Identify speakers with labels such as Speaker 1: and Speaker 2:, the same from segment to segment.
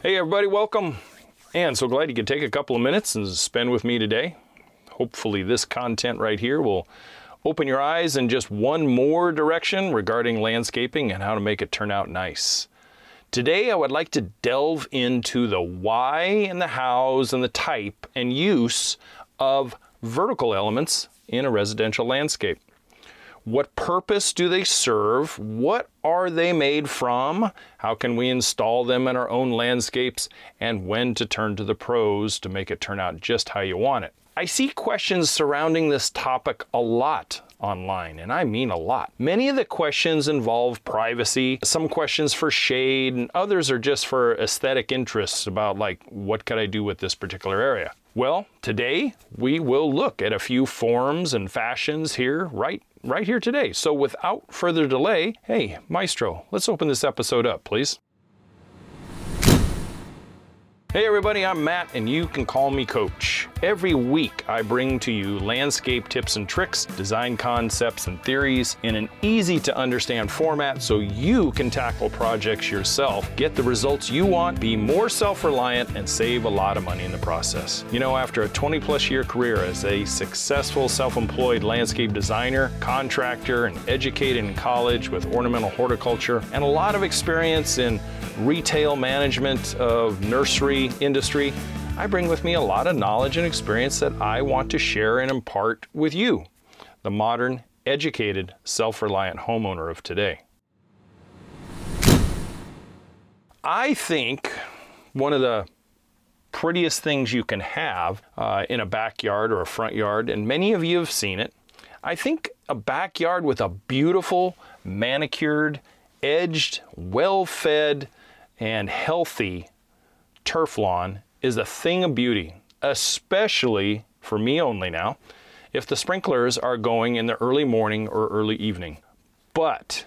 Speaker 1: Hey, everybody, welcome. And so glad you could take a couple of minutes and spend with me today. Hopefully, this content right here will open your eyes in just one more direction regarding landscaping and how to make it turn out nice. Today, I would like to delve into the why and the hows and the type and use of vertical elements in a residential landscape. What purpose do they serve? What are they made from? How can we install them in our own landscapes? And when to turn to the pros to make it turn out just how you want it. I see questions surrounding this topic a lot online, and I mean a lot. Many of the questions involve privacy, some questions for shade, and others are just for aesthetic interests about, like, what could I do with this particular area? Well, today we will look at a few forms and fashions here right right here today. So without further delay, hey, Maestro, let's open this episode up, please. Hey everybody, I'm Matt and you can call me Coach. Every week I bring to you landscape tips and tricks, design concepts and theories in an easy to understand format so you can tackle projects yourself, get the results you want, be more self reliant, and save a lot of money in the process. You know, after a 20 plus year career as a successful self employed landscape designer, contractor, and educated in college with ornamental horticulture, and a lot of experience in retail management of nursery industry, I bring with me a lot of knowledge and experience that I want to share and impart with you, the modern, educated, self reliant homeowner of today. I think one of the prettiest things you can have uh, in a backyard or a front yard, and many of you have seen it. I think a backyard with a beautiful, manicured, edged, well fed, and healthy turf lawn is a thing of beauty, especially for me only now, if the sprinklers are going in the early morning or early evening. But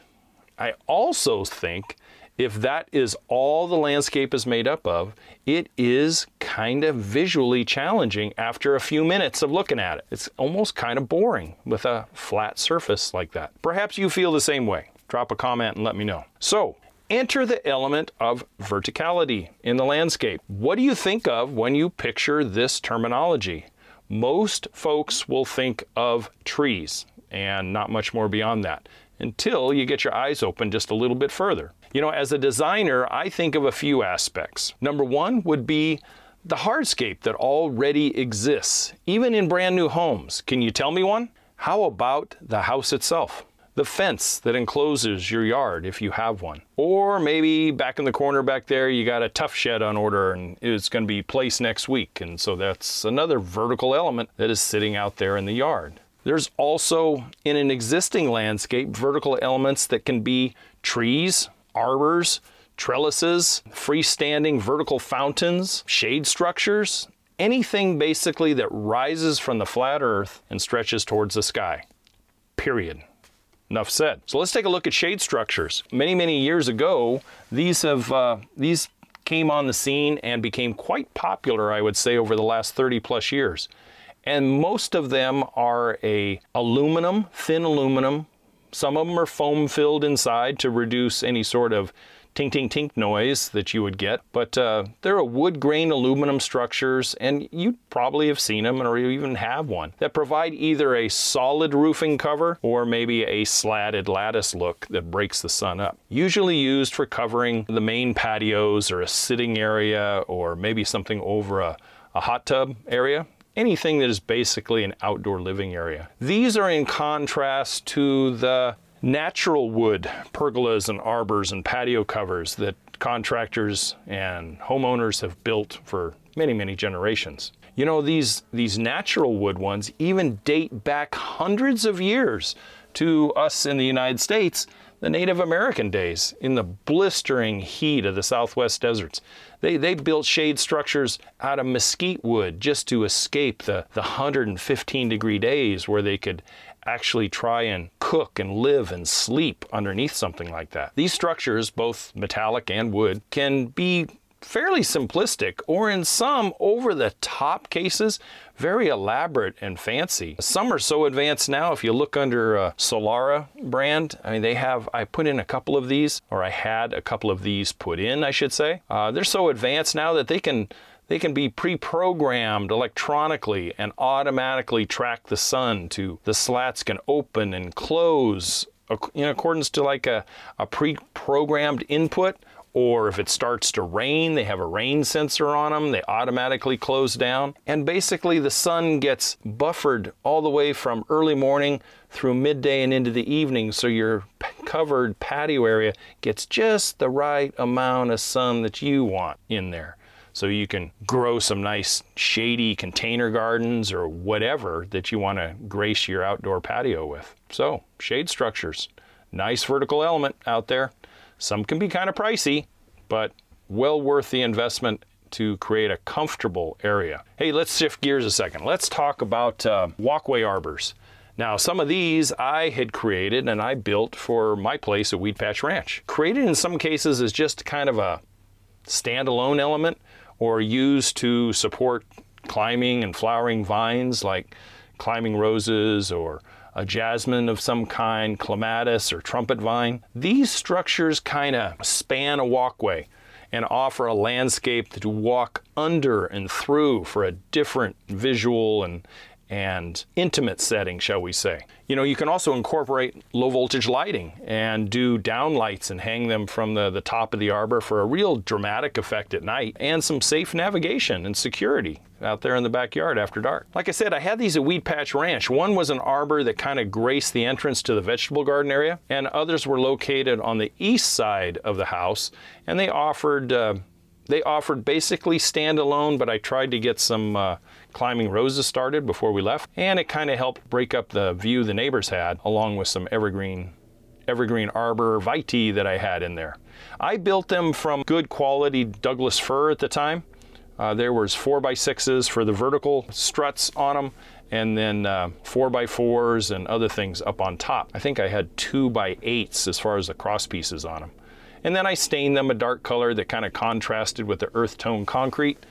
Speaker 1: I also think if that is all the landscape is made up of, it is kind of visually challenging after a few minutes of looking at it. It's almost kind of boring with a flat surface like that. Perhaps you feel the same way. Drop a comment and let me know. So, enter the element of verticality in the landscape. What do you think of when you picture this terminology? Most folks will think of trees and not much more beyond that until you get your eyes open just a little bit further. You know, as a designer, I think of a few aspects. Number one would be the hardscape that already exists, even in brand new homes. Can you tell me one? How about the house itself? The fence that encloses your yard if you have one. Or maybe back in the corner back there, you got a Tuff Shed on order and it's going to be placed next week. And so that's another vertical element that is sitting out there in the yard. There's also in an existing landscape vertical elements that can be trees, arbors, trellises, freestanding vertical fountains, shade structures, anything basically that rises from the flat earth and stretches towards the sky. Period. Enough said. So let's take a look at shade structures. Many, many years ago, these have uh, these came on the scene and became quite popular, I would say, over the last 30 plus years. And most of them are a aluminum, thin aluminum. Some of them are foam filled inside to reduce any sort of tink tink tink noise that you would get. But uh, they're a wood grain aluminum structures, and you probably have seen them or you even have one that provide either a solid roofing cover or maybe a slatted lattice look that breaks the sun up. Usually used for covering the main patios or a sitting area or maybe something over a, a hot tub area anything that is basically an outdoor living area. These are in contrast to the natural wood pergolas and arbors and patio covers that contractors and homeowners have built for many, many generations. You know, these, these natural wood ones even date back hundreds of years to us in the United States, the Native American days, in the blistering heat of the Southwest deserts. They, they built shade structures out of mesquite wood just to escape the, the 115 degree days where they could actually try and cook and live and sleep underneath something like that. These structures, both metallic and wood, can be fairly simplistic, or in some over the top cases, very elaborate and fancy. Some are so advanced now, if you look under a Solara brand, I mean, they have, I put in a couple of these, or I had a couple of these put in, I should say. Uh, they're so advanced now that they can they can be pre-programmed electronically and automatically track the sun to the slats can open and close in accordance to like a, a pre-programmed input or if it starts to rain, they have a rain sensor on them, they automatically close down. And basically, the sun gets buffered all the way from early morning through midday and into the evening, so your covered patio area gets just the right amount of sun that you want in there. So you can grow some nice shady container gardens or whatever that you want to grace your outdoor patio with. So, shade structures, nice vertical element out there. Some can be kind of pricey, but well worth the investment to create a comfortable area. Hey, let's shift gears a second. Let's talk about uh, walkway arbors. Now, some of these I had created and I built for my place at Weed Patch Ranch. Created in some cases as just kind of a standalone element or used to support climbing and flowering vines like climbing roses or a jasmine of some kind, clematis, or trumpet vine. These structures kind of span a walkway and offer a landscape to walk under and through for a different visual and and intimate setting, shall we say. You know, you can also incorporate low voltage lighting and do downlights and hang them from the, the top of the arbor for a real dramatic effect at night and some safe navigation and security out there in the backyard after dark. Like I said, I had these at Weed Patch Ranch. One was an arbor that kind of graced the entrance to the vegetable garden area, and others were located on the east side of the house, and they offered uh, they offered basically standalone, but I tried to get some uh, climbing roses started before we left, and it kind of helped break up the view the neighbors had, along with some evergreen evergreen arbor vitae that I had in there. I built them from good quality Douglas fir at the time. Uh, there was four by sixes for the vertical struts on them, and then uh, four by fours and other things up on top. I think I had two by eights as far as the cross pieces on them. And then I stained them a dark color that kind of contrasted with the earth tone concrete.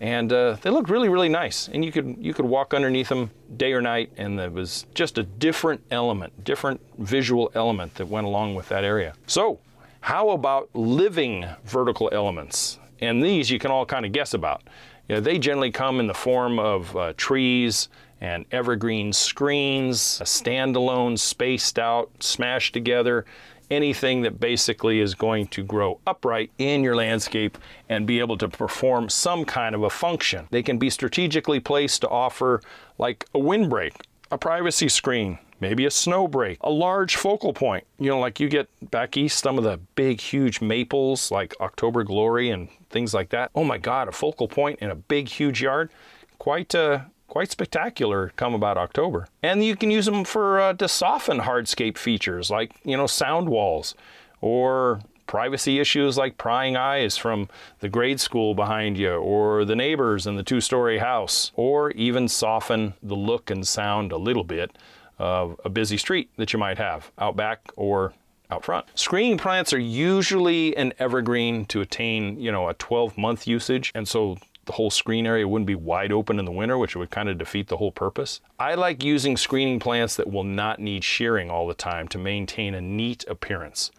Speaker 1: And uh, they looked really really nice. And you could you could walk underneath them day or night and it was just a different element different visual element that went along with that area. So how about living vertical elements? And these you can all kind of guess about. You know, they generally come in the form of uh, trees and evergreen screens standalone spaced out smashed together anything that basically is going to grow upright in your landscape and be able to perform some kind of a function. They can be strategically placed to offer like a windbreak, a privacy screen, maybe a snow break, a large focal point. You know, like you get back east, some of the big, huge maples like October Glory and things like that. Oh my God, a focal point in a big, huge yard. Quite uh, quite spectacular come about October. And you can use them for uh, to soften hardscape features like you know sound walls or privacy issues like prying eyes from the grade school behind you or the neighbors in the two-story house or even soften the look and sound a little bit of a busy street that you might have out back or out front. Screening plants are usually an evergreen to attain, you know, a 12 month usage. And so the whole screen area wouldn't be wide open in the winter, which would kind of defeat the whole purpose. I like using screening plants that will not need shearing all the time to maintain a neat appearance.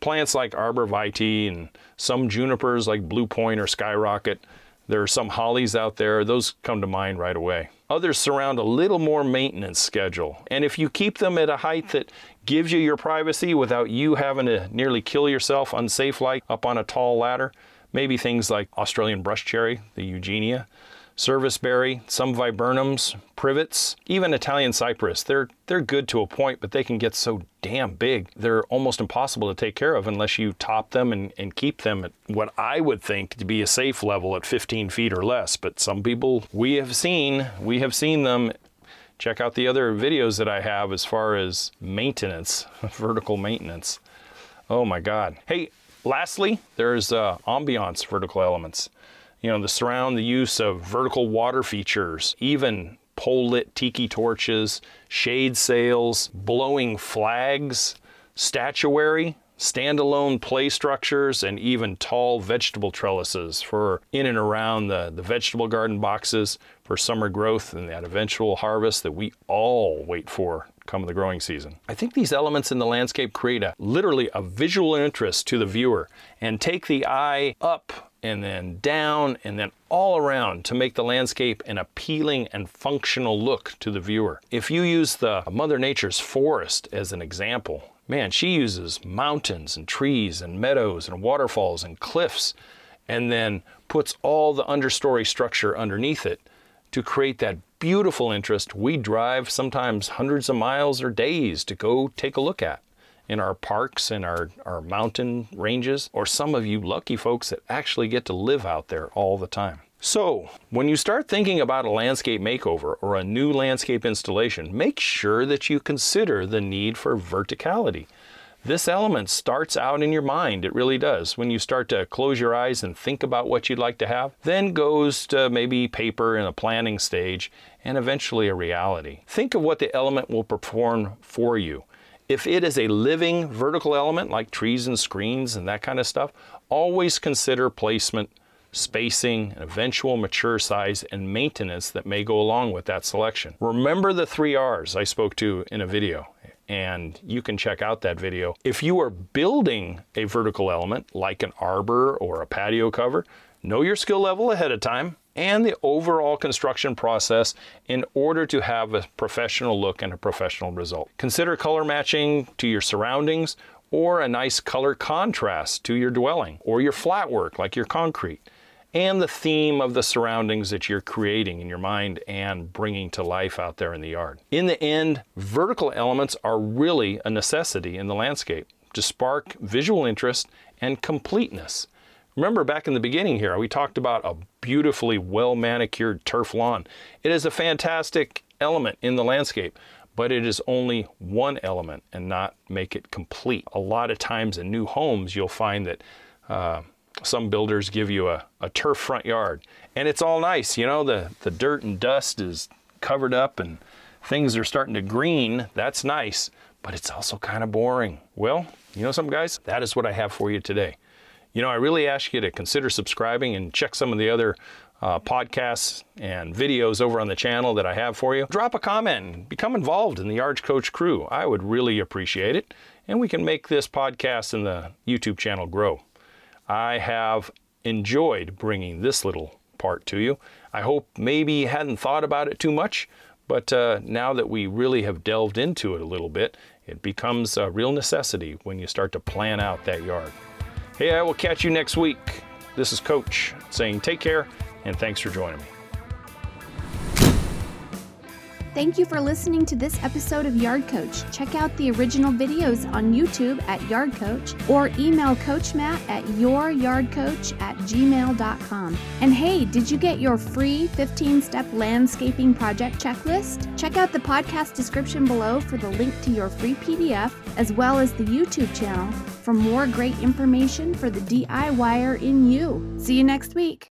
Speaker 1: Plants like arborvitae and some junipers like blue point or skyrocket. There are some hollies out there, those come to mind right away. Others surround a little more maintenance schedule. And if you keep them at a height that gives you your privacy without you having to nearly kill yourself unsafe like up on a tall ladder, Maybe things like Australian brush cherry, the Eugenia, serviceberry, some viburnums, privets, even Italian cypress. They're they're good to a point, but they can get so damn big. They're almost impossible to take care of unless you top them and, and keep them at what I would think to be a safe level at 15 feet or less. But some people we have seen, we have seen them check out the other videos that I have as far as maintenance, vertical maintenance. Oh my God. Hey, Lastly, there's uh, ambiance vertical elements. You know, the surround the use of vertical water features, even pole lit tiki torches, shade sails, blowing flags, statuary, standalone play structures, and even tall vegetable trellises for in and around the, the vegetable garden boxes for summer growth and that eventual harvest that we all wait for come the growing season. I think these elements in the landscape create a literally a visual interest to the viewer and take the eye up and then down and then all around to make the landscape an appealing and functional look to the viewer. If you use the Mother Nature's forest as an example, man, she uses mountains and trees and meadows and waterfalls and cliffs and then puts all the understory structure underneath it to create that beautiful interest we drive sometimes hundreds of miles or days to go take a look at in our parks and our, our mountain ranges, or some of you lucky folks that actually get to live out there all the time. So, when you start thinking about a landscape makeover or a new landscape installation, make sure that you consider the need for verticality. This element starts out in your mind, it really does. When you start to close your eyes and think about what you'd like to have, then goes to maybe paper in a planning stage and eventually a reality. Think of what the element will perform for you. If it is a living vertical element like trees and screens and that kind of stuff, always consider placement, spacing, eventual mature size, and maintenance that may go along with that selection. Remember the three R's I spoke to in a video and you can check out that video. If you are building a vertical element like an arbor or a patio cover, know your skill level ahead of time and the overall construction process in order to have a professional look and a professional result. Consider color matching to your surroundings or a nice color contrast to your dwelling or your flat work like your concrete and the theme of the surroundings that you're creating in your mind and bringing to life out there in the yard. In the end, vertical elements are really a necessity in the landscape to spark visual interest and completeness. Remember back in the beginning here, we talked about a beautifully well manicured turf lawn. It is a fantastic element in the landscape, but it is only one element and not make it complete. A lot of times in new homes, you'll find that uh, some builders give you a, a turf front yard and it's all nice. You know, the, the dirt and dust is covered up and things are starting to green. That's nice, but it's also kind of boring. Well, you know, some guys, that is what I have for you today. You know, I really ask you to consider subscribing and check some of the other uh, podcasts and videos over on the channel that I have for you. Drop a comment become involved in the Yard Coach crew. I would really appreciate it. And we can make this podcast and the YouTube channel grow. I have enjoyed bringing this little part to you. I hope maybe you hadn't thought about it too much, but uh, now that we really have delved into it a little bit, it becomes a real necessity when you start to plan out that yard. Hey, I will catch you next week. This is Coach saying take care and thanks for joining me.
Speaker 2: Thank you for listening to this episode of Yard Coach. Check out the original videos on YouTube at Yard Coach or email Coach Matt at youryardcoach at gmail.com. And hey, did you get your free 15 step landscaping project checklist? Check out the podcast description below for the link to your free PDF as well as the YouTube channel for more great information for the DIYer in you. See you next week.